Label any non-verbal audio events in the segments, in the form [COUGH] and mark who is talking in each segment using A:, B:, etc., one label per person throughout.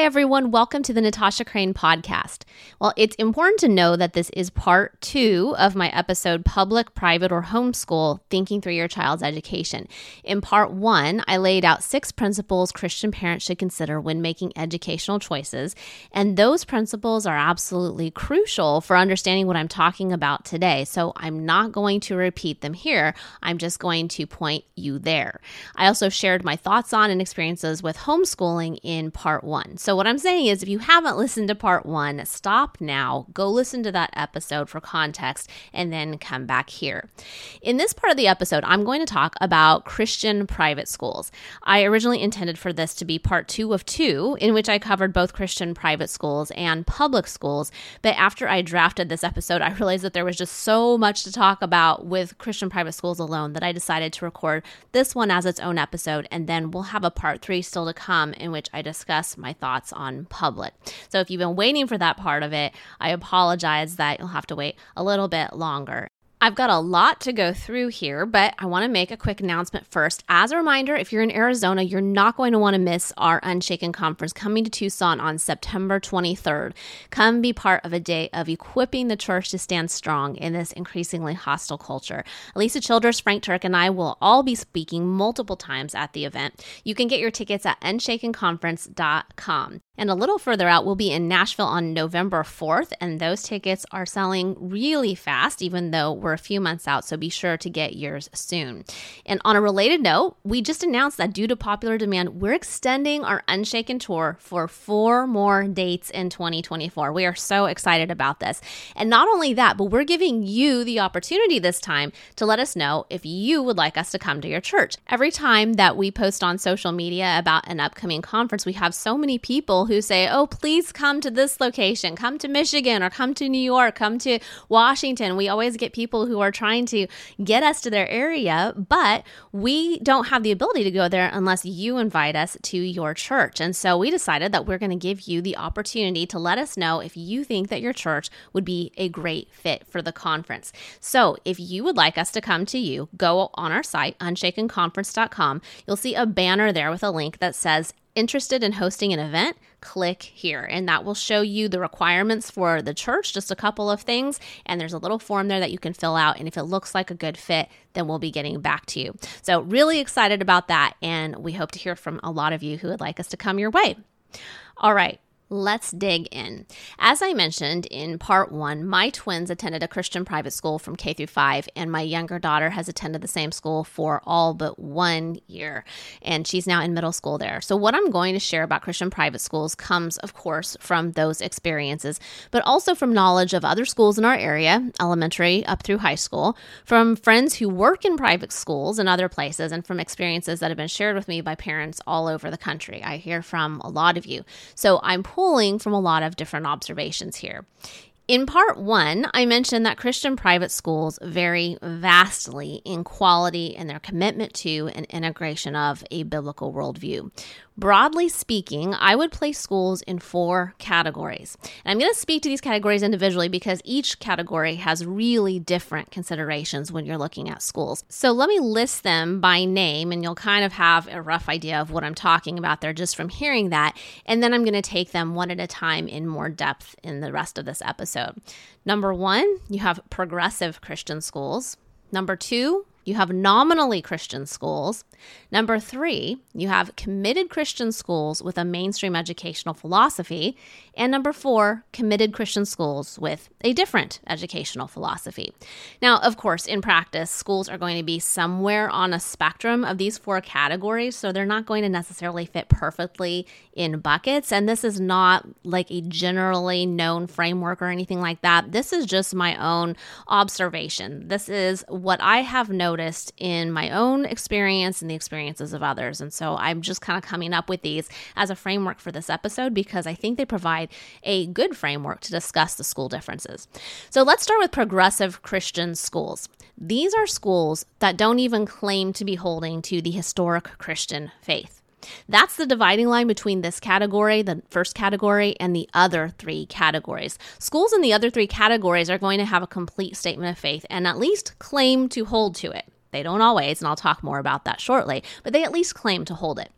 A: Hi, everyone. Welcome to the Natasha Crain podcast. Well, it's important to know that this is part two of my episode Public, Private, or Homeschool Thinking Through Your Child's Education. In part one, I laid out six principles Christian parents should consider when making educational choices. And those principles are absolutely crucial for understanding what I'm talking about today. So I'm not going to repeat them here. I'm just going to point you there. I also shared my thoughts on and experiences with homeschooling in part one. So, what I'm saying is, if you haven't listened to part one, stop now, go listen to that episode for context, and then come back here. In this part of the episode, I'm going to talk about Christian private schools. I originally intended for this to be part two of two, in which I covered both Christian private schools and public schools. But after I drafted this episode, I realized that there was just so much to talk about with Christian private schools alone that I decided to record this one as its own episode, and then we'll have a part three still to come in which I discuss my thoughts thoughts on public. So if you've been waiting for that part of it, I apologize that you'll have to wait a little bit longer. I've got a lot to go through here, but I want to make a quick announcement first. As a reminder, if you're in Arizona, you're not going to want to miss our Unshaken conference coming to Tucson on September 23rd. Come be part of a day of equipping the church to stand strong in this increasingly hostile culture. Alisa Childers, Frank Turek, and I will all be speaking multiple times at the event. You can get your tickets at unshakenconference.com. And a little further out, we'll be in Nashville on November 4th, and those tickets are selling really fast, even though we're a few months out. So be sure to get yours soon. And on a related note, we just announced that due to popular demand, we're extending our Unshaken tour for four more dates in 2024. We are so excited about this. And not only that, but we're giving you the opportunity this time to let us know if you would like us to come to your church. Every time that we post on social media about an upcoming conference, we have so many people who say, oh, please come to this location, come to Michigan, or come to New York, come to Washington. We always get people who are trying to get us to their area, but we don't have the ability to go there unless you invite us to your church. And so we decided that we're going to give you the opportunity to let us know if you think that your church would be a great fit for the conference. So if you would like us to come to you, go on our site, unshakenconference.com. You'll see a banner there with a link that says interested in hosting an event, click here and that will show you the requirements for the church, just a couple of things. And there's a little form there that you can fill out. And if it looks like a good fit, then we'll be getting back to you. So, really excited about that. And we hope to hear from a lot of you who would like us to come your way. All right. Let's dig in. As I mentioned in part one, my twins attended a Christian private school from K through five, and my younger daughter has attended the same school for all but one year, and she's now in middle school there. So, what I'm going to share about Christian private schools comes, of course, from those experiences, but also from knowledge of other schools in our area, elementary up through high school, from friends who work in private schools and other places, and from experiences that have been shared with me by parents all over the country. I hear from a lot of you. So, I'm pulling from a lot of different observations here. In part one, I mentioned that Christian private schools vary vastly in quality and their commitment to and integration of a biblical worldview. Broadly speaking, I would place schools in four categories. And I'm going to speak to these categories individually because each category has really different considerations when you're looking at schools. So let me list them by name, and you'll kind of have a rough idea of what I'm talking about there just from hearing that. And then I'm going to take them one at a time in more depth in the rest of this episode. Number one, you have progressive Christian schools. Number two, you have nominally Christian schools. Number three, you have committed Christian schools with a mainstream educational philosophy. And number four, committed Christian schools with a different educational philosophy. Now, of course, in practice, schools are going to be somewhere on a spectrum of these four categories, so they're not going to necessarily fit perfectly in buckets. And this is not like a generally known framework or anything like that. This is just my own observation. This is what I have noticed in my own experience and the experiences of others. And so I'm just kind of coming up with these as a framework for this episode because I think they provide a good framework to discuss the school differences. So let's start with progressive Christian schools. These are schools that don't even claim to be holding to the historic Christian faith. That's the dividing line between this category, the first category, and the other three categories. Schools in the other three categories are going to have a complete statement of faith and at least claim to hold to it. They don't always, and I'll talk more about that shortly, but they at least claim to hold it.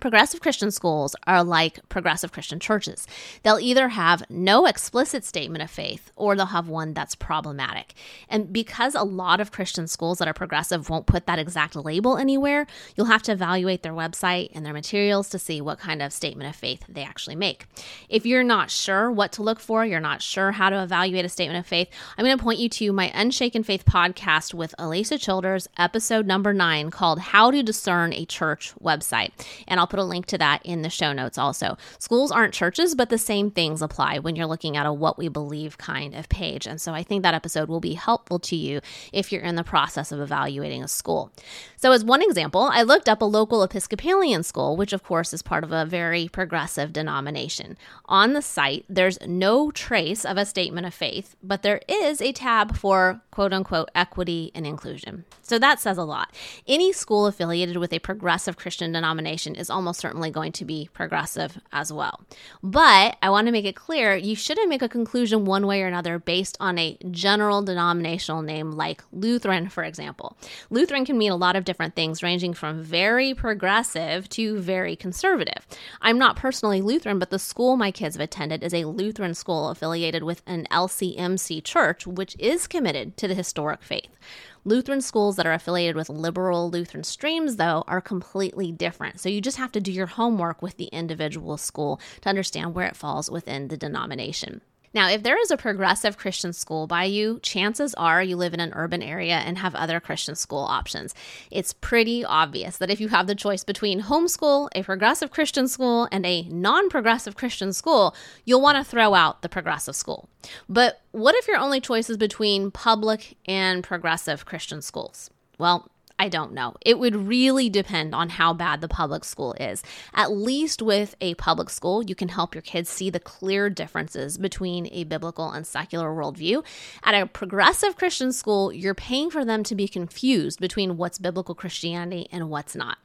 A: Progressive Christian schools are like progressive Christian churches. They'll either have no explicit statement of faith or they'll have one that's problematic. And because a lot of Christian schools that are progressive won't put that exact label anywhere, you'll have to evaluate their website and their materials to see what kind of statement of faith they actually make. If you're not sure what to look for, you're not sure how to evaluate a statement of faith, I'm going to point you to my Unshaken Faith podcast with Alisa Childers, episode number nine, called How to Discern a Church Website. And I'll put a link to that in the show notes also. Schools aren't churches, but the same things apply when you're looking at a what we believe kind of page. And so I think that episode will be helpful to you if you're in the process of evaluating a school. So, as one example, I looked up a local Episcopalian school, which of course is part of a very progressive denomination. On the site, there's no trace of a statement of faith, but there is a tab for quote unquote equity and inclusion. So that says a lot. Any school affiliated with a progressive Christian denomination is almost certainly going to be progressive as well. But I want to make it clear you shouldn't make a conclusion one way or another based on a general denominational name like Lutheran, for example. Lutheran can mean a lot of different things, ranging from very progressive to very conservative. I'm not personally Lutheran, but the school my kids have attended is a Lutheran school affiliated with an LCMC church, which is committed to the historic faith. Lutheran schools that are affiliated with liberal Lutheran streams, though, are completely different. So you just have to do your homework with the individual school to understand where it falls within the denomination. Now, if there is a progressive Christian school by you, chances are you live in an urban area and have other Christian school options. It's pretty obvious that if you have the choice between homeschool, a progressive Christian school, and a non progressive Christian school, you'll want to throw out the progressive school. But what if your only choice is between public and progressive Christian schools? Well, I don't know. It would really depend on how bad the public school is. At least with a public school, you can help your kids see the clear differences between a biblical and secular worldview. At a progressive Christian school, you're paying for them to be confused between what's biblical Christianity and what's not.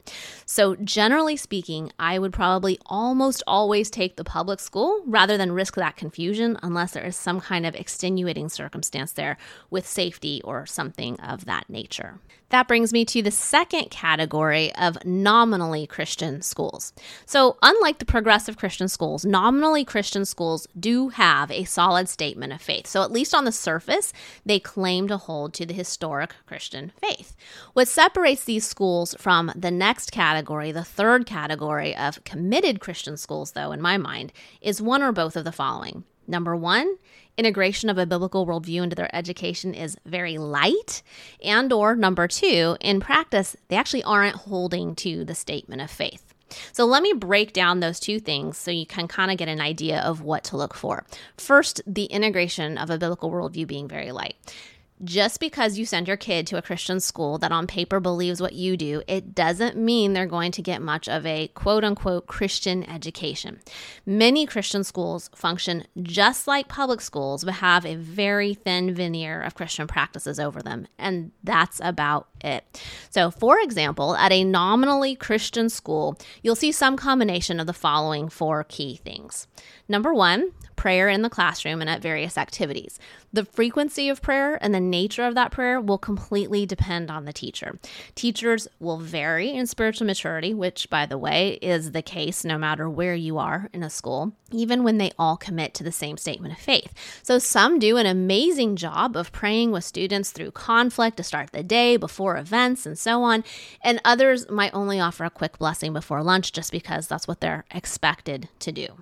A: So, generally speaking, I would probably almost always take the public school rather than risk that confusion unless there is some kind of extenuating circumstance there with safety or something of that nature. That brings me to the second category of nominally Christian schools. So, unlike the progressive Christian schools, nominally Christian schools do have a solid statement of faith. So, at least on the surface, they claim to hold to the historic Christian faith. What separates these schools from the next category, the third category of committed Christian schools, though, in my mind, is one or both of the following. Number one, integration of a biblical worldview into their education is very light. And or number two in practice they actually aren't holding to the statement of faith. So let me break down those two things so you can kind of get an idea of what to look for. First, the integration of a biblical worldview being very light just because you send your kid to a Christian school that on paper believes what you do, it doesn't mean they're going to get much of a quote unquote Christian education. Many Christian schools function just like public schools, but have a very thin veneer of Christian practices over them, and that's about it. So, for example, at a nominally Christian school, you'll see some combination of the following four key things. Number one, prayer in the classroom and at various activities. The frequency of prayer and the nature of that prayer will completely depend on the teacher. Teachers will vary in spiritual maturity, which, by the way, is the case no matter where you are in a school, even when they all commit to the same statement of faith. So, some do an amazing job of praying with students through conflict to start the day, before events, and so on, and others might only offer a quick blessing before lunch just because that's what they're expected to do.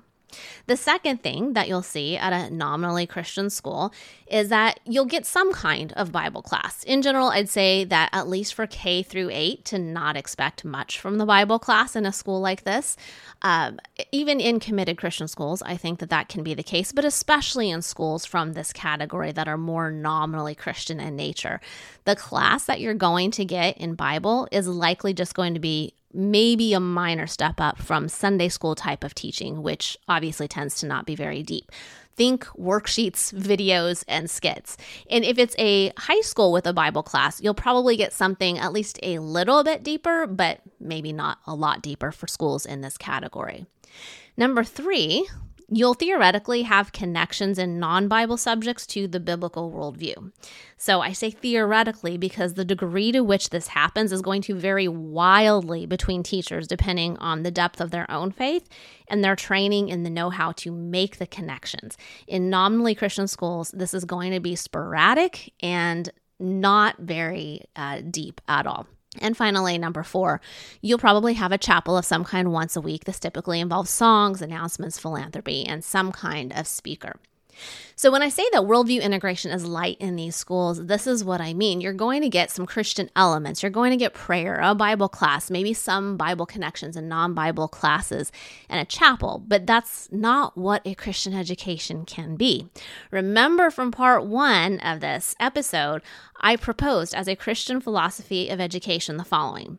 A: The second thing that you'll see at a nominally Christian school is that you'll get some kind of Bible class. In general, I'd say that at least for K through 8 to not expect much from the Bible class in a school like this. Um, even in committed Christian schools, I think that that can be the case, but especially in schools from this category that are more nominally Christian in nature. The class that you're going to get in Bible is likely just going to be maybe a minor step up from Sunday school type of teaching, which obviously tends to not be very deep. Think worksheets, videos, and skits. And if it's a high school with a Bible class, you'll probably get something at least a little bit deeper, but maybe not a lot deeper for schools in this category. Number three, you'll theoretically have connections in non Bible subjects to the biblical worldview. So I say theoretically because the degree to which this happens is going to vary wildly between teachers depending on the depth of their own faith and their training in the know how to make the connections. In nominally Christian schools, this is going to be sporadic and not very uh, deep at all. And finally, number four, you'll probably have a chapel of some kind once a week. This typically involves songs, announcements, philanthropy, and some kind of speaker. So, when I say that worldview integration is light in these schools, this is what I mean. You're going to get some Christian elements. You're going to get prayer, a Bible class, maybe some Bible connections and non Bible classes, and a chapel, but that's not what a Christian education can be. Remember from part one of this episode, I proposed as a Christian philosophy of education the following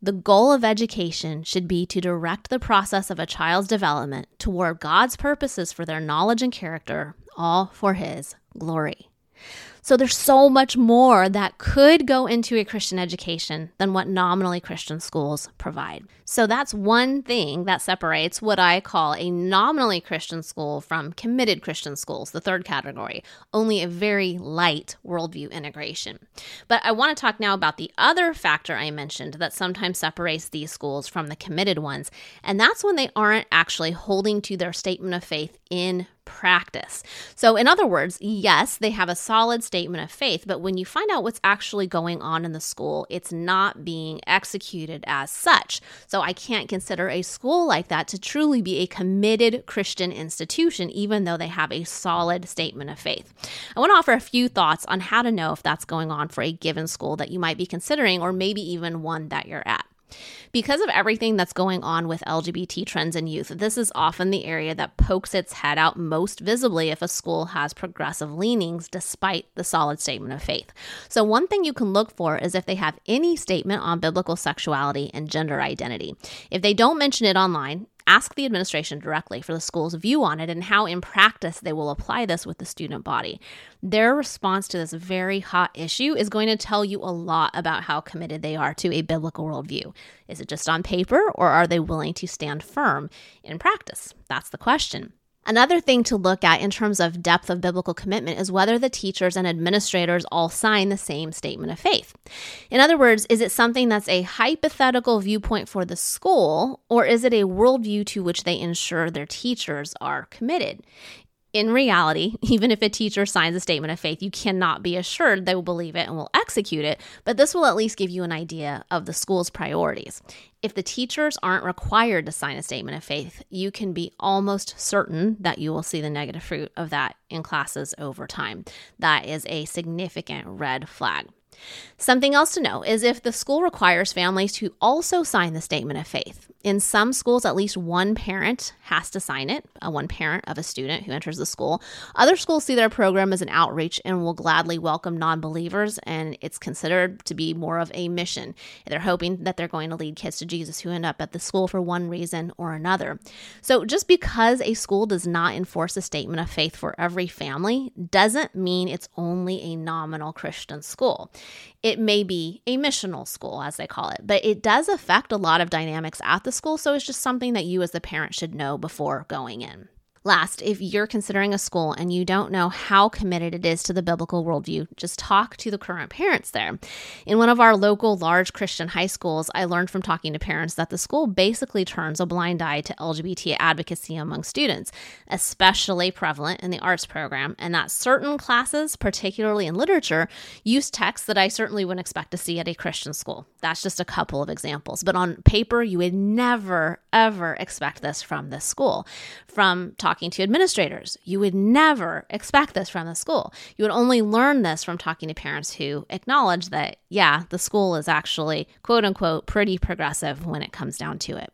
A: The goal of education should be to direct the process of a child's development toward God's purposes for their knowledge and character, all for His glory. So there's so much more that could go into a Christian education than what nominally Christian schools provide. So that's one thing that separates what I call a nominally Christian school from committed Christian schools, the third category, only a very light worldview integration. But I want to talk now about the other factor I mentioned that sometimes separates these schools from the committed ones, and that's when they aren't actually holding to their statement of faith in practice. So, in other words, yes, they have a solid statement of faith, but when you find out what's actually going on in the school, it's not being executed as such. So, I can't consider a school like that to truly be a committed Christian institution, even though they have a solid statement of faith. I want to offer a few thoughts on how to know if that's going on for a given school that you might be considering, or maybe even one that you're at. Because of everything that's going on with LGBT trends in youth, this is often the area that pokes its head out most visibly if a school has progressive leanings despite the solid statement of faith. So, one thing you can look for is if they have any statement on biblical sexuality and gender identity. If they don't mention it online, Ask the administration directly for the school's view on it and how, in practice, they will apply this with the student body. Their response to this very hot issue is going to tell you a lot about how committed they are to a biblical worldview. Is it just on paper, or are they willing to stand firm in practice? That's the question. Another thing to look at in terms of depth of biblical commitment is whether the teachers and administrators all sign the same statement of faith. In other words, is it something that's a hypothetical viewpoint for the school, or is it a worldview to which they ensure their teachers are committed? In reality, [LAUGHS] even if a teacher signs a statement of faith, you cannot be assured they will believe it and will execute it, but this will at least give you an idea of the school's priorities. If the teachers aren't required to sign a statement of faith, you can be almost certain that you will see the negative fruit of that in classes over time. That is a significant red flag. Something else to know is if the school requires families to also sign the statement of faith. In some schools, at least one parent has to sign it, a one parent of a student who enters the school. Other schools see their program as an outreach and will gladly welcome non believers, and it's considered to be more of a mission. They're hoping that they're going to lead kids to Jesus who end up at the school for one reason or another. So, just because a school does not enforce a statement of faith for every family doesn't mean it's only a nominal Christian school. It may be a missional school, as they call it, but it does affect a lot of dynamics at the school. So it's just something that you, as the parent, should know before going in. Last, if you're considering a school and you don't know how committed it is to the biblical worldview, just talk to the current parents there. In one of our local large Christian high schools, I learned from talking to parents that the school basically turns a blind eye to LGBT advocacy among students, especially prevalent in the arts program, and that certain classes, particularly in literature, use texts that I certainly wouldn't expect to see at a Christian school. That's just a couple of examples. But on paper, you would never, ever expect this from this school. From talking talking to administrators. You would never expect this from the school. You would only learn this from talking to parents who acknowledge that, yeah, the school is actually, quote unquote, pretty progressive when it comes down to it.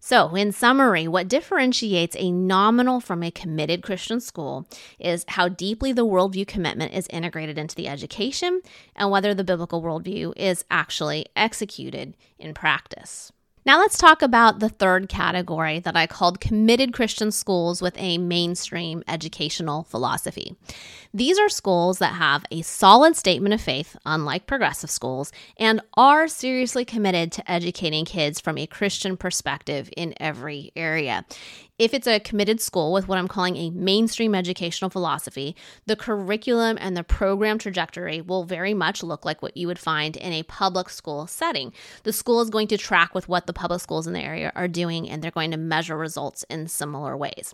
A: So, in summary, what differentiates a nominal from a committed Christian school is how deeply the worldview commitment is integrated into the education and whether the biblical worldview is actually executed in practice. Now let's talk about the third category that I called committed Christian schools with a mainstream educational philosophy. These are schools that have a solid statement of faith, unlike progressive schools, and are seriously committed to educating kids from a Christian perspective in every area. If it's a committed school with what I'm calling a mainstream educational philosophy, the curriculum and the program trajectory will very much look like what you would find in a public school setting. The school is going to track with what the public schools in the area are doing, and they're going to measure results in similar ways.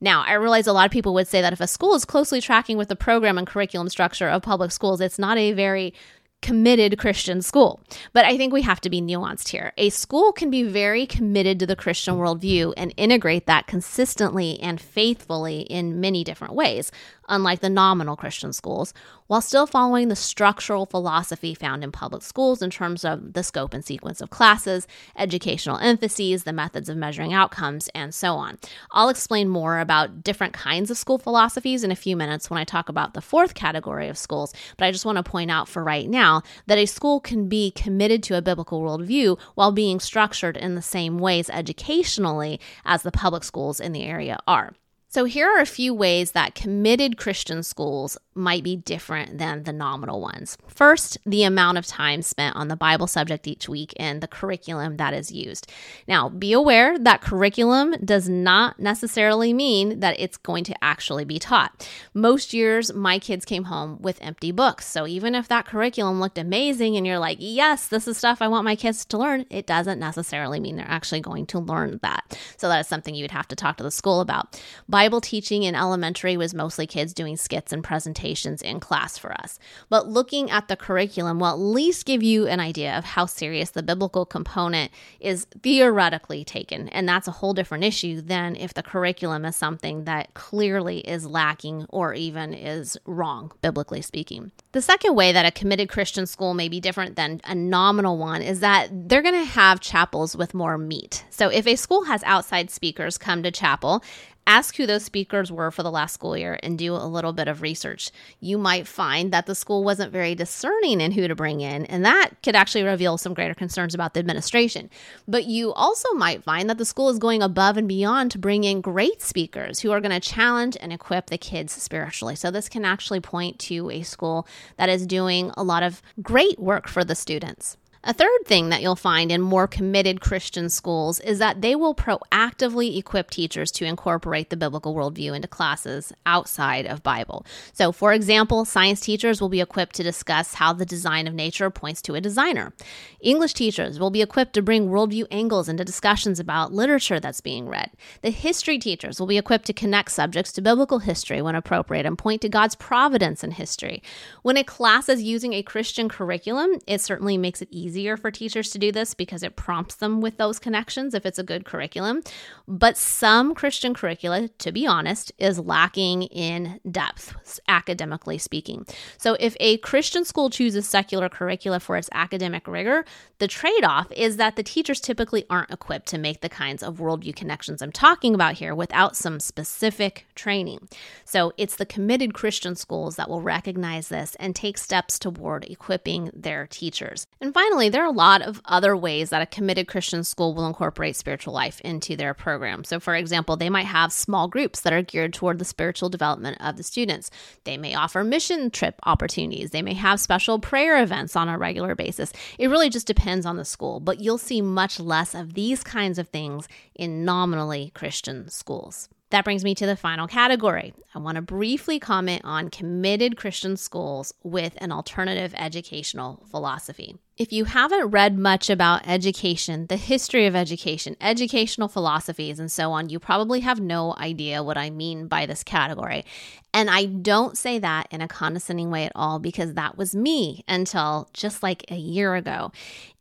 A: Now, I realize a lot of people would say that if a school is closely tracking with the program and curriculum structure of public schools, it's not a very committed Christian school. But I think we have to be nuanced here. A school can be very committed to the Christian worldview and integrate that consistently and faithfully in many different ways unlike the nominal Christian schools, while still following the structural philosophy found in public schools in terms of the scope and sequence of classes, educational emphases, the methods of measuring outcomes, and so on. I'll explain more about different kinds of school philosophies in a few minutes when I talk about the fourth category of schools, but I just want to point out for right now that a school can be committed to a biblical worldview while being structured in the same ways educationally as the public schools in the area are. So, here are a few ways that committed Christian schools might be different than the nominal ones. First, the amount of time spent on the Bible subject each week and the curriculum that is used. Now, be aware that curriculum does not necessarily mean that it's going to actually be taught. Most years, my kids came home with empty books. So, even if that curriculum looked amazing and you're like, yes, this is stuff I want my kids to learn, it doesn't necessarily mean they're actually going to learn that. So, that is something you would have to talk to the school about. Bible teaching in elementary was mostly kids doing skits and presentations in class for us. But looking at the curriculum will at least give you an idea of how serious the biblical component is theoretically taken. And that's a whole different issue than if the curriculum is something that clearly is lacking or even is wrong, biblically speaking. The second way that a committed Christian school may be different than a nominal one is that they're going to have chapels with more meat. So if a school has outside speakers come to chapel, Ask who those speakers were for the last school year and do a little bit of research. You might find that the school wasn't very discerning in who to bring in, and that could actually reveal some greater concerns about the administration. But you also might find that the school is going above and beyond to bring in great speakers who are going to challenge and equip the kids spiritually. So, this can actually point to a school that is doing a lot of great work for the students. A third thing that you'll find in more committed Christian schools is that they will proactively equip teachers to incorporate the biblical worldview into classes outside of Bible. So, for example, science teachers will be equipped to discuss how the design of nature points to a designer. English teachers will be equipped to bring worldview angles into discussions about literature that's being read. The history teachers will be equipped to connect subjects to biblical history when appropriate and point to God's providence in history. When a class is using a Christian curriculum, it certainly makes it easier easier for teachers to do this because it prompts them with those connections if it's a good curriculum. But some Christian curricula, to be honest, is lacking in depth, academically speaking. So if a Christian school chooses secular curricula for its academic rigor, the trade off is that the teachers typically aren't equipped to make the kinds of worldview connections I'm talking about here without some specific training. So it's the committed Christian schools that will recognize this and take steps toward equipping their teachers. And finally, there are a lot of other ways that a committed Christian school will incorporate spiritual life into their program. So, for example, they might have small groups that are geared toward the spiritual development of the students. They may offer mission trip opportunities. They may have special prayer events on a regular basis. It really just depends on the school, but you'll see much less of these kinds of things in nominally Christian schools. That brings me to the final category. I want to briefly comment on committed Christian schools with an alternative educational philosophy. If you haven't read much about education, the history of education, educational philosophies, and so on, you probably have no idea what I mean by this category. And I don't say that in a condescending way at all because that was me until just like a year ago.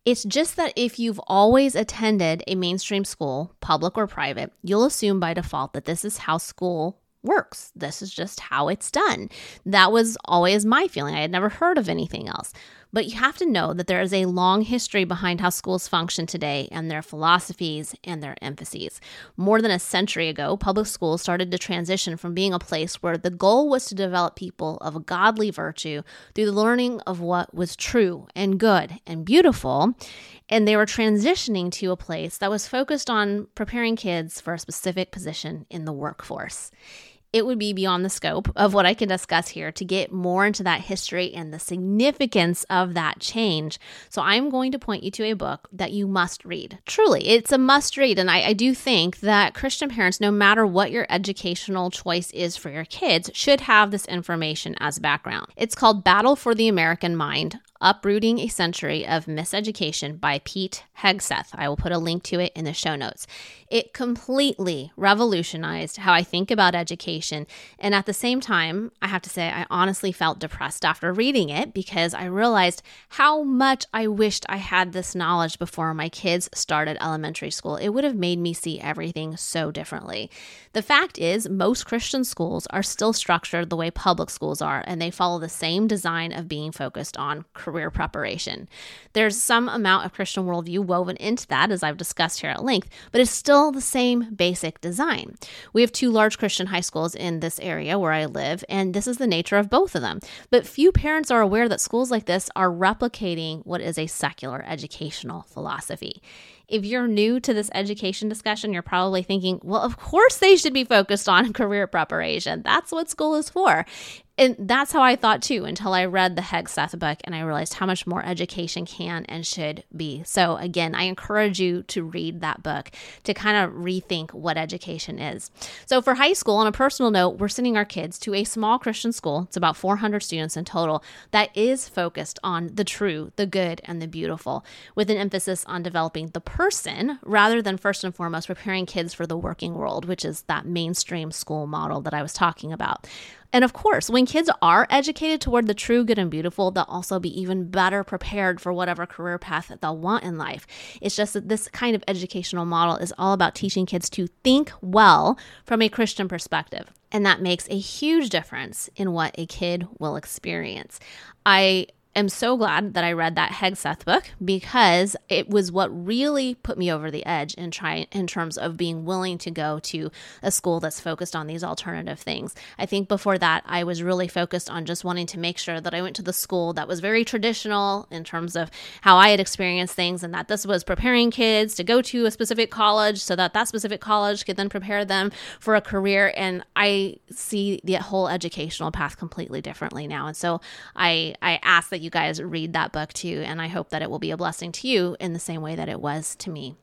A: It's just that if you've always attended a mainstream school, public or private, you'll assume by default that this is how school works. This is just how it's done. That was always my feeling. I had never heard of anything else. But you have to know that there is a long history behind how schools function today and their philosophies and their emphases. More than a century ago, public schools started to transition from being a place where the goal was to develop people of godly virtue through the learning of what was true and good and beautiful. And they were transitioning to a place that was focused on preparing kids for a specific position in the workforce. It would be beyond the scope of what I can discuss here to get more into that history and the significance of that change. So I'm going to point you to a book that you must read. Truly, it's a must read. And I, I do think that Christian parents, no matter what your educational choice is for your kids, should have this information as background. It's called Battle for the American Mind Uprooting a Century of Miseducation by Pete Hegseth. I will put a link to it in the show notes. It completely revolutionized how I think about education. And at the same time, I have to say, I honestly felt depressed after reading it because I realized how much I wished I had this knowledge before my kids started elementary school. It would have made me see everything so differently. The fact is, most Christian schools are still structured the way public schools are, and they follow the same design of being focused on career preparation. There's some amount of Christian worldview woven into that, as I've discussed here at length, but it's still the same basic design. We have two large Christian high schools in this area where I live, and this is the nature of both of them. But few parents are aware that schools like this are replicating what is a secular educational philosophy. If you're new to this education discussion, you're probably thinking, well, of course they should be focused on [LAUGHS] career preparation. That's what school is for and that's how I thought too until I read the Hegseth book and I realized how much more education can and should be. So, again, I encourage you to read that book to kind of rethink what education is. So, for high school, on a personal note, we're sending our kids to a small Christian school. It's about 400 students in total that is focused on the true, the good, and the beautiful, with an emphasis on developing the person rather than first and foremost preparing kids for the working world, which is that mainstream school model that I was talking about. And of course, when kids are educated toward the true, good, and beautiful, they'll also be even better prepared for whatever career path that they'll want in life. It's just that this kind of educational model is all about teaching kids to think well from a Christian perspective. And that makes a huge difference in what a kid will experience. I am so glad that I read that Hegseth book because it was what really put me over the edge in try in terms of being willing to go to a school that's focused on these alternative things. I think before that I was really focused on just wanting to make sure that I went to the school that was very traditional in terms of how I had experienced things and that this was preparing kids to go to a specific college so that that specific college could then prepare them for a career and I see the whole educational path completely differently now. And so I I ask that you guys read that book too. And I hope that it will be a blessing to you in the same way that it was to me.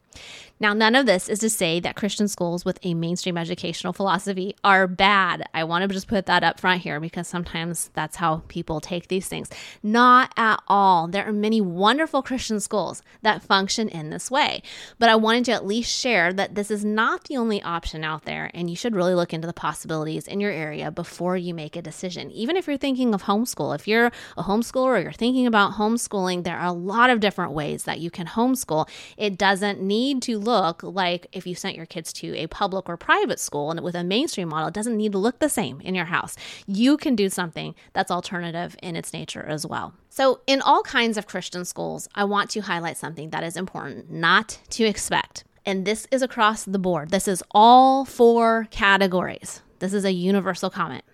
A: Now, none of this is to say that Christian schools with a mainstream educational philosophy are bad. I want to just put that up front here because sometimes that's how people take these things. Not at all. There are many wonderful Christian schools that function in this way. But I wanted to at least share that this is not the only option out there, and you should really look into the possibilities in your area before you make a decision. Even if you're thinking of homeschool, if you're a homeschooler or you're thinking about homeschooling, there are a lot of different ways that you can homeschool. It doesn't need to look look like if you sent your kids to a public or private school and with a mainstream model, it doesn't need to look the same in your house. You can do something that's alternative in its nature as well. So, in all kinds of Christian schools, I want to highlight something that is important not to expect. And this is across the board. This is all four categories. This is a universal comment.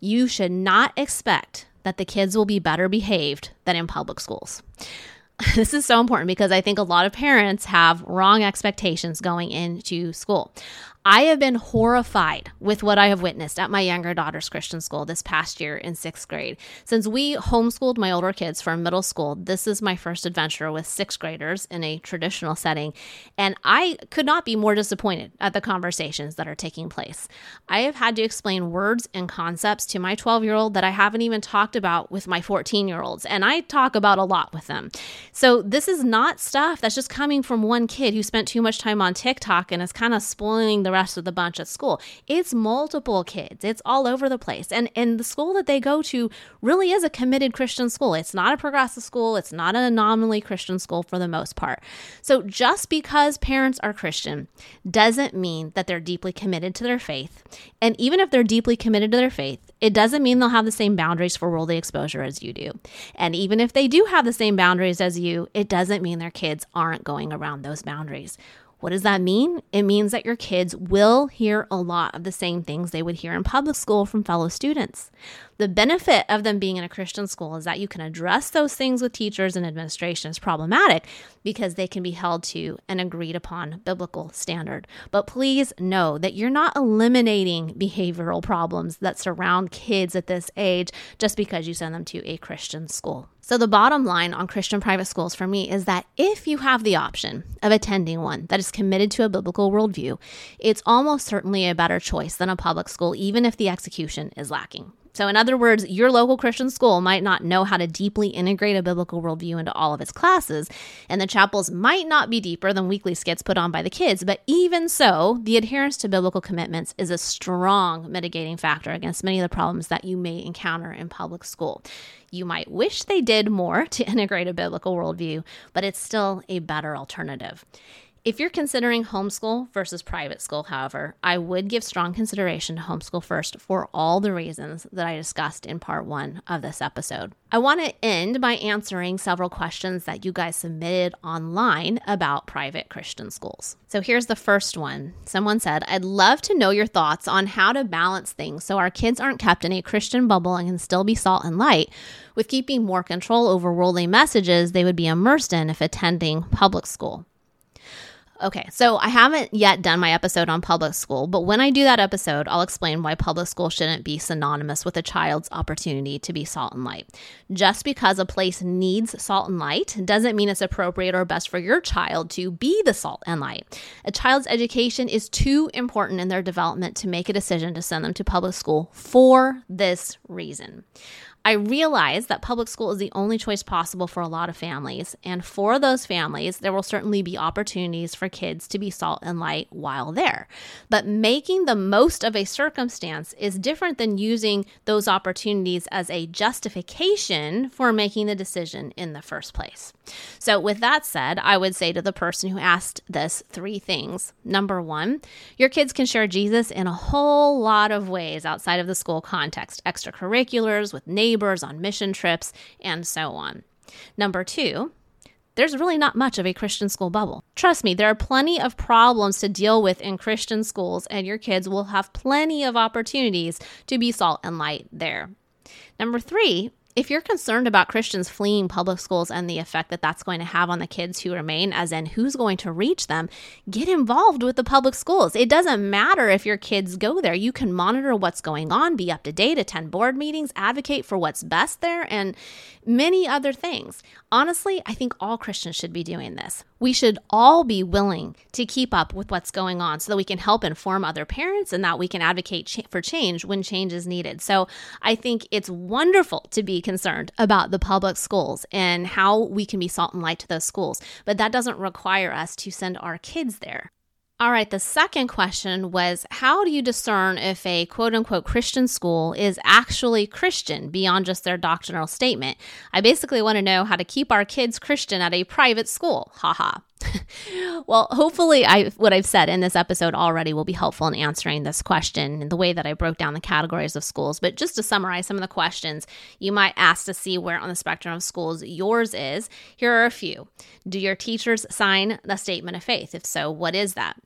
A: You should not expect that the kids will be better behaved than in public schools. [LAUGHS] this is so important because I think a lot of parents have wrong expectations going into school. I have been horrified with what I have witnessed at my younger daughter's Christian school this past year in sixth grade. Since we homeschooled my older kids from middle school, this is my first adventure with sixth graders in a traditional setting. And I could not be more disappointed at the conversations that are taking place. I have had to explain words and concepts to my 12 year old that I haven't even talked about with my 14 year olds. And I talk about a lot with them. So this is not stuff that's just coming from one kid who spent too much time on TikTok and is kind of spoiling the rest of the bunch at school. It's multiple kids. It's all over the place. And and the school that they go to really is a committed Christian school. It's not a progressive school. It's not an anomaly Christian school for the most part. So just because parents are Christian doesn't mean that they're deeply committed to their faith. And even if they're deeply committed to their faith, it doesn't mean they'll have the same boundaries for worldly exposure as you do. And even if they do have the same boundaries as you, it doesn't mean their kids aren't going around those boundaries. What does that mean? It means that your kids will hear a lot of the same things they would hear in public school from fellow students. The benefit of them being in a Christian school is that you can address those things with teachers and administration as problematic because they can be held to an agreed upon biblical standard. But please know that you're not eliminating behavioral problems that surround kids at this age just because you send them to a Christian school. So, the bottom line on Christian private schools for me is that if you have the option of attending one that is committed to a biblical worldview, it's almost certainly a better choice than a public school, even if the execution is lacking. So, in other words, your local Christian school might not know how to deeply integrate a biblical worldview into all of its classes, and the chapels might not be deeper than weekly skits put on by the kids. But even so, the adherence to biblical commitments is a strong mitigating factor against many of the problems that you may encounter in public school. You might wish they did more to [LAUGHS] integrate a biblical worldview, but it's still a better alternative. If you're considering homeschool versus private school, however, I would give strong consideration to homeschool first for all the reasons that I discussed in part one of this episode. I want to end by answering several questions that you guys submitted online about private Christian schools. So here's the first one. Someone said, I'd love to know your thoughts on how to balance things so our kids aren't kept in a Christian bubble and can still be salt and light with keeping more control over worldly messages they would be immersed in if attending public school. Okay, so I haven't yet done my episode on public school, but when I do that episode, I'll explain why public school shouldn't be synonymous with a child's opportunity to be salt and light. Just because a place needs salt and light doesn't mean it's appropriate or best for your child to be the salt and light. A child's education is too important in their development to make a decision to send them to public school for this reason. I realize that public school is the only choice possible for a lot of families. And for those families, there will certainly be opportunities for kids to be salt and light while there. But making the most of a circumstance is different than using those opportunities as a justification for making the decision in the first place. So, with that said, I would say to the person who asked this three things. Number one, your kids can share Jesus in a whole lot of ways outside of the school context extracurriculars, with neighbors, on mission trips, and so on. Number two, there's really not much of a Christian school bubble. Trust me, there are plenty of problems to deal with in Christian schools, and your kids will have plenty of opportunities to be salt and light there. Number three, if you're concerned about Christians fleeing public schools and the effect that that's going to have on the kids who remain, as in who's going to reach them, get involved with the public schools. It doesn't matter if your kids go there. You can monitor what's going on, be up to date, attend board meetings, advocate for what's best there, and many other things. Honestly, I think all Christians should be doing this. We should all be willing to keep up with what's going on so that we can help inform other parents and that we can advocate for change when change is needed. So I think it's wonderful to be concerned about the public schools and how we can be salt and light to those schools, but that doesn't require us to send our kids there. All right, the second question was How do you discern if a quote unquote Christian school is actually Christian beyond just their doctrinal statement? I basically want to know how to keep our kids Christian at a private school. Haha. [LAUGHS] well, hopefully, I what I've said in this episode already will be helpful in answering this question in the way that I broke down the categories of schools. But just to summarize some of the questions you might ask to see where on the spectrum of schools yours is, here are a few. Do your teachers sign the statement of faith? If so, what is that?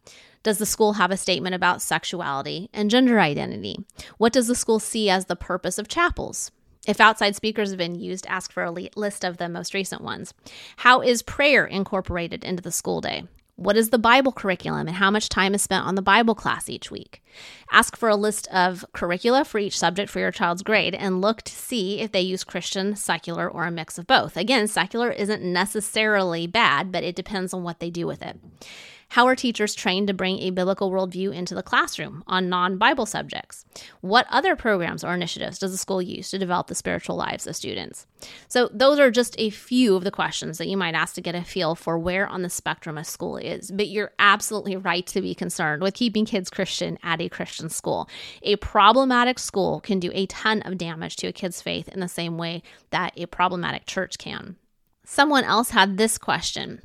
A: Does the school have a statement about sexuality and gender identity? What does the school see as the purpose of chapels? If outside speakers have been used, ask for a list of the most recent ones. How is prayer incorporated into the school day? What is the Bible curriculum and how much time is spent on the Bible class each week? Ask for a list of curricula for each subject for your child's grade and look to see if they use Christian, secular, or a mix of both. Again, secular isn't necessarily bad, but it depends on what they do with it. How are teachers trained to bring a biblical worldview into the classroom on non Bible subjects? What other programs or initiatives does the school use to develop the spiritual lives of students? So, those are just a few of the questions that you might ask to get a feel for where on the spectrum a school is. But you're absolutely right to be concerned with keeping kids Christian at a Christian school. A problematic school can do a ton of damage to a kid's faith in the same way that a problematic church can. Someone else had this question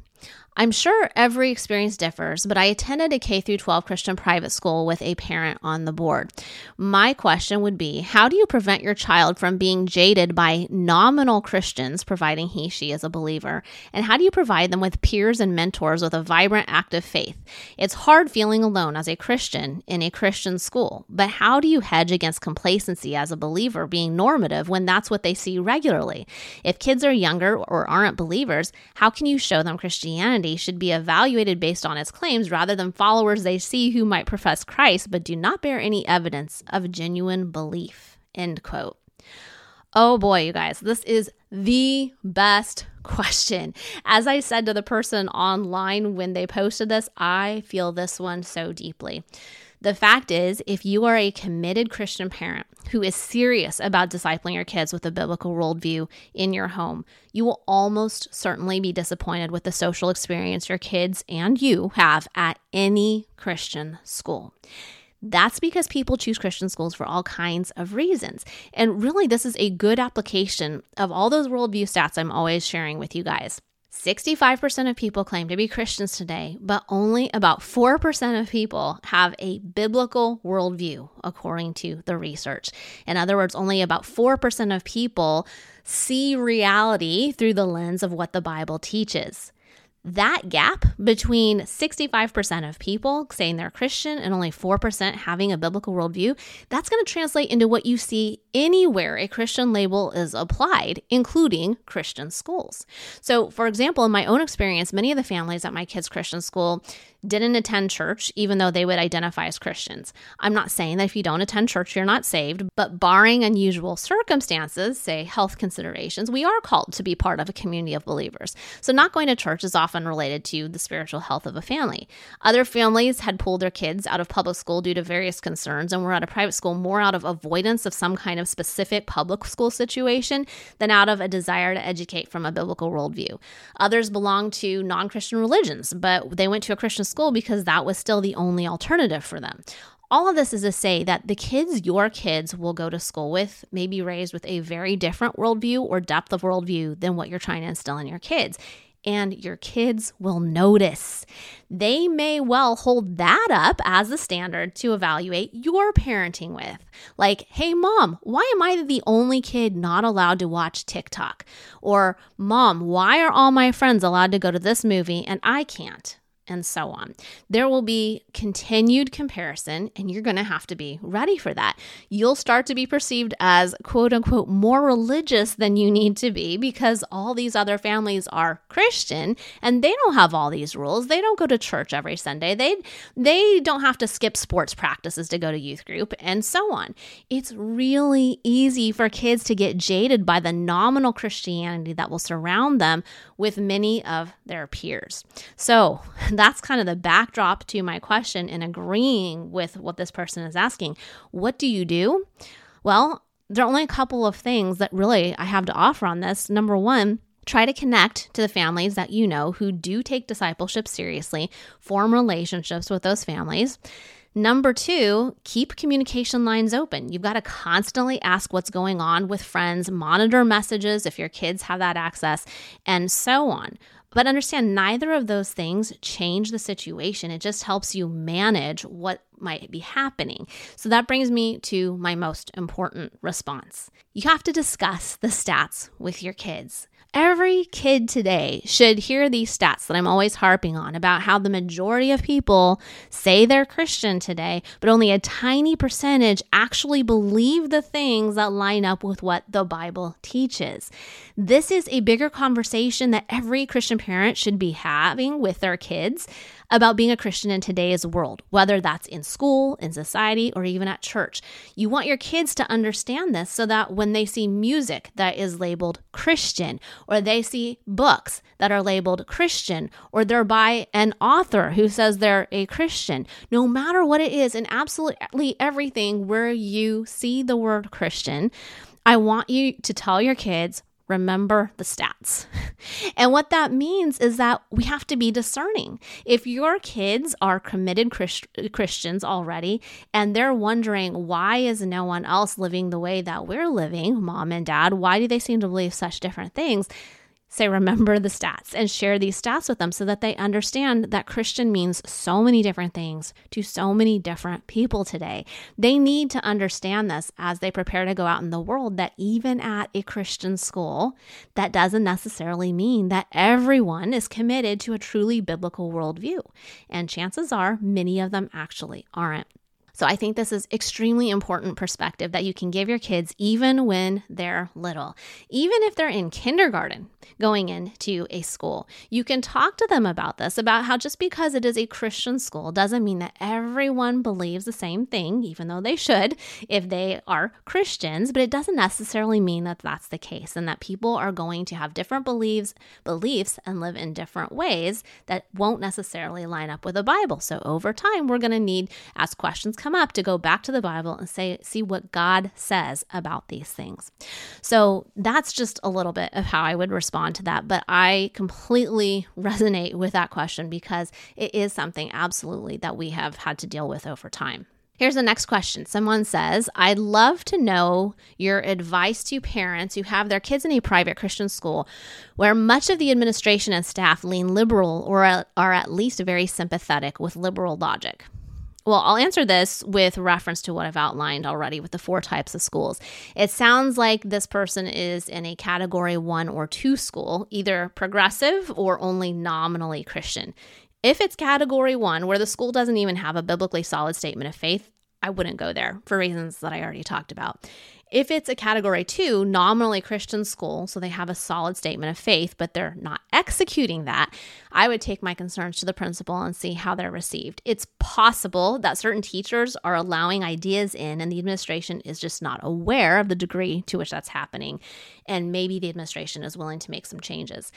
A: I'm sure every experience differs, but I attended a K through 12 Christian private school with a parent on the board. My question would be, how do you prevent your child from being jaded by nominal Christians providing he she is a believer? And how do you provide them with peers and mentors with a vibrant active faith? It's hard feeling alone as a Christian in a Christian school, but how do you hedge against complacency as a believer being normative when that's what they see regularly? If kids are younger or aren't believers, how can you show them Christianity should be evaluated based on its claims rather than followers they see who might profess Christ but do not bear any evidence of genuine belief. End quote. Oh boy, you guys, this is the best question. As I said to the person online when they posted this, I feel this one so deeply. The fact is, if you are a committed Christian parent who is serious about discipling your kids with a biblical worldview in your home, you will almost certainly be disappointed with the social experience your kids and you have at any Christian school. That's because people choose Christian schools for all kinds of reasons. And really, this is a good application of all those worldview stats I'm always sharing with you guys. 65% of people claim to be Christians today, but only about 4% of people have a biblical worldview, according to the research. In other words, only about 4% of people see reality through the lens of what the Bible teaches that gap between 65% of people saying they're Christian and only 4% having a biblical worldview, that's going to translate into what you see anywhere a Christian label is applied, including Christian schools. So, for example, in my own experience, many of the families at my kids' Christian school didn't attend church, even though they would identify as Christians. I'm not saying that if you don't attend church, you're not saved, but barring unusual circumstances, say health considerations, we are called to be part of a community of believers. So, not going to church is often related to the spiritual health of a family. Other families had pulled their kids out of public school due to various concerns and were at a private school more out of avoidance of some kind of specific public school situation than out of a desire to educate from a biblical worldview. Others belonged to non Christian religions, but they went to a Christian school school because that was still the only alternative for them. All of this is to say that the kids your kids will go to school with may be raised with a very different worldview or depth of worldview than what you're trying to instill in your kids and your kids will notice. They may well hold that up as a standard to evaluate your parenting with. Like, hey, mom, why am I the only kid not allowed to watch TikTok? Or, mom, why are all my friends allowed to go to this movie and I can't? And so on. There will be continued comparison, and you're going to have to be ready for that. You'll start to be perceived as quote unquote more religious than you need to be because all these other families are Christian and they don't have all these rules. They don't go to church every Sunday. They they don't have to skip sports practices to go to youth group and so on. It's really easy for kids to get jaded by the nominal Christianity that will surround them with many of their peers. So, that's kind of the backdrop to my question and agreeing with what this person is asking. What do you do? Well, there are only a couple of things that really I have to offer on this. Number one, try to connect to the families that you know who do take discipleship seriously, form relationships with those families. Number two, keep communication lines open. You've got to constantly ask what's going on with friends, monitor messages if your kids have that access, and so on. But understand neither of those things change the situation. It just helps you manage what might be happening. So that brings me to my most important response. You have to discuss the stats with your kids. Every kid today should hear these stats that I'm always harping on about how the majority of people say they're Christian today, but only a tiny percentage actually believe the things that line up with what the Bible teaches. This is a bigger conversation that every Christian parent should be having with their kids about being a Christian in today's world, whether that's in school, in society, or even at church. You want your kids to understand this so that when they see music that is labeled Christian, or they see books that are labeled Christian, or they're by an author who says they're a Christian, no matter what it is, in absolutely everything where you see the word Christian, I want you to tell your kids remember the stats. [LAUGHS] and what that means is that we have to be discerning. If your kids are committed Christ- Christians already and they're wondering why is no one else living the way that we're living, mom and dad, why do they seem to believe such different things? Say remember the stats and share these stats with them so that they understand that Christian means so many different things to so many different people today. They need to understand this as they prepare to go out in the world that even at a Christian school, that doesn't necessarily mean that everyone is committed to a truly biblical worldview. And chances are many of them actually aren't. So I think this is extremely important perspective that you can give your kids even when they're little. Even if they're in kindergarten going into a school, you can talk to them about this about how just because it is a Christian school doesn't mean that everyone believes the same thing, even though they should if they are Christians, but it doesn't necessarily mean that that's the case and that people are going to have different beliefs, beliefs and live in different ways that won't necessarily line up with the Bible. So over time, we're going to need ask questions come up to go back to the Bible and say, see what God says about these things. So that's just a little bit of how I would respond to that. But I completely [LAUGHS] resonate with that question because it is something absolutely that we have had to deal with over time. Here's the next question. Someone says, I'd love to know your advice to parents who have their kids in a private Christian school where much of the administration and staff lean liberal or are at least very sympathetic with liberal logic. Well, I'll answer this with reference to what I've outlined already with the four types of schools. It sounds like this person is in a category one or two school, either progressive or only nominally Christian. If it's category one, where the school doesn't even have a biblically solid statement of faith, I wouldn't go there for reasons that I already talked about. If it's a category two, nominally Christian school, so they have a solid statement of faith, but they're not executing that, I would take my concerns to the principal and see how they're received. It's possible that certain teachers are allowing ideas in and the administration is just not aware of the degree to which that's happening. And maybe the administration is willing to make some changes.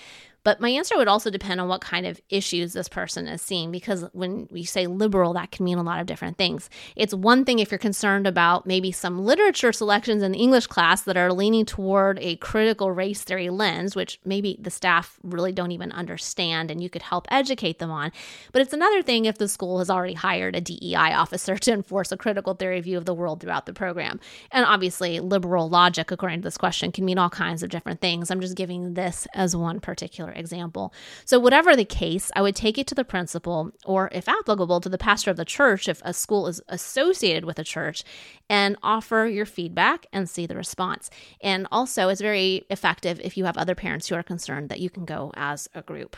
A: But my answer would also depend on what kind of issues this person is seeing, because when we say liberal, that can mean a lot of different things. It's one thing if you're concerned about maybe some literature selections in the English class that are leaning toward a critical race theory lens, which maybe the staff really don't even understand and you could help educate them on. But it's another thing if the school has already hired a DEI officer [LAUGHS] to enforce a critical theory view of the world throughout the program. And obviously, liberal logic, according to this question, can mean all kinds of different things. I'm just giving this as one particular example. So, whatever the case, I would take it to the principal, or if applicable, to the pastor of the church if a school is associated with a church, and offer your feedback and see the response. And also, it's very effective if you have other parents who are concerned that you can go as a group.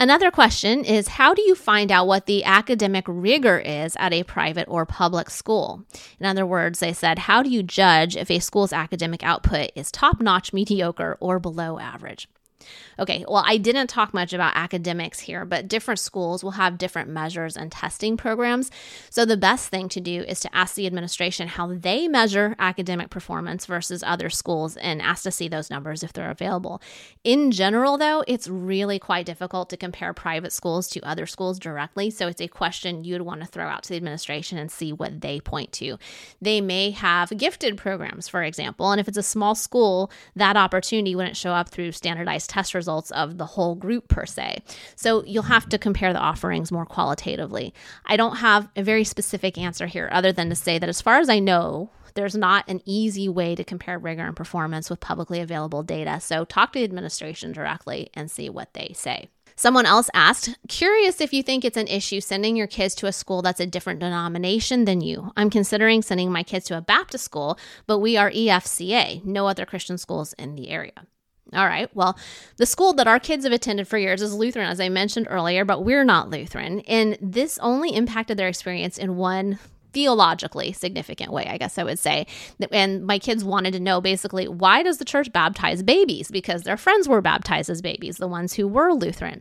A: Another question is How do you find out what the academic rigor is at a private or public school? In other words, they said, How do you judge if a school's academic output is top notch, mediocre, or below average? Okay, well, I didn't talk much about academics here, but different schools will have different measures and testing programs. So the best thing to do is to ask the administration how they measure academic performance versus other schools and ask to see those numbers if they're available. In general, though, it's really quite difficult to compare private schools to other schools directly. So it's a question you'd want to throw out to the administration and see what they point to. They may have gifted programs, for example, and if it's a small school, that opportunity wouldn't show up through standardized test results of the whole group per se. So you'll have to compare the offerings more qualitatively. I don't have a very specific answer here other than to say that as far as I know, there's not an easy way to compare rigor and performance with publicly available data. So talk to the administration directly and see what they say. Someone else asked, curious if you think it's an issue sending your kids to a school that's a different denomination than you. I'm considering sending my kids to a Baptist school, but we are EFCA, no other Christian schools in the area. All right. Well, the school that our kids have attended for years is Lutheran, as I mentioned earlier, but we're not Lutheran. And this only impacted their experience in one theologically significant way, I guess I would say. And my kids wanted to know basically why does the church baptize babies? Because their friends were baptized as babies, the ones who were Lutheran.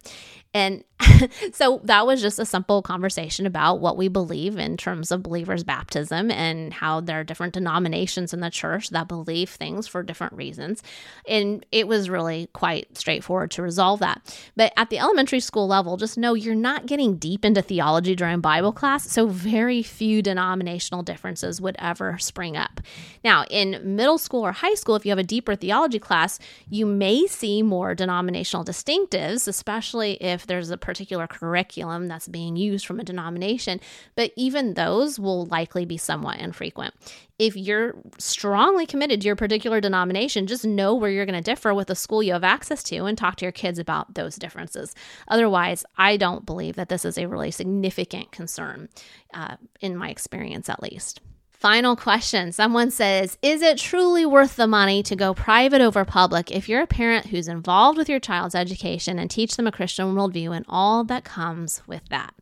A: And [LAUGHS] so that was just a simple conversation about what we believe in terms of believers' baptism and how there are different denominations in the church that believe things for different reasons. And it was really quite straightforward to resolve that. But at the elementary school level, just know you're not getting deep into theology during Bible class, so very few denominational differences would ever spring up. Now, in middle school or high school, if you have a deeper theology class, you may see more denominational distinctives, especially if there's a particular curriculum that's being used from a denomination, but even those will likely be somewhat infrequent. If you're strongly committed to your particular denomination, just know where you're going to differ with the school you have access to and talk to your kids about those differences. Otherwise, I don't believe that this is a really significant concern, uh, in my experience at least. Final question. Someone says, Is it truly worth the money to go private over public if you're a parent who's involved with your child's education and teach them a Christian worldview and all that comes with that?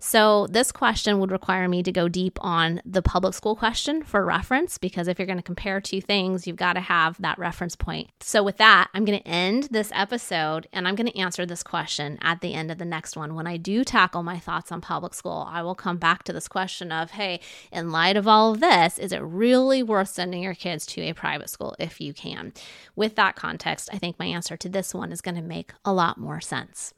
A: So, this question would require me to go deep on the public school question for reference because if you're going to compare two things, you've got to have that reference point. So, with that, I'm going to end this episode and I'm going to answer this question at the end of the next one. When I do tackle my thoughts on public school, I will come back to this question of hey, in light of all of this, is it really worth sending your kids to a private school if you can? With that context, I think my answer to this one is going to make a lot more sense.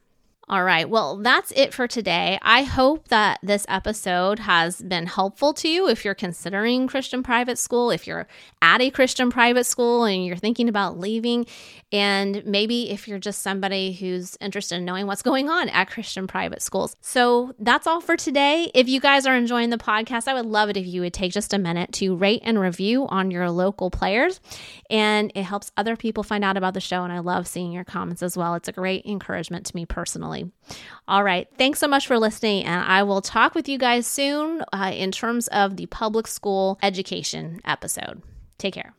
A: All right. Well, that's it for today. I hope that this episode has been helpful to you if you're considering Christian private school, if you're at a Christian private school and you're thinking about leaving, and maybe if you're just somebody who's interested in knowing what's going on at Christian private schools. So that's all for today. If you guys are enjoying the podcast, I would love it if you would take just a minute to rate and review on your local players. And it helps other people find out about the show. And I love seeing your comments as well. It's a great encouragement to me personally. All right. Thanks so much for listening. And I will talk with you guys soon uh, in terms of the public school education episode. Take care.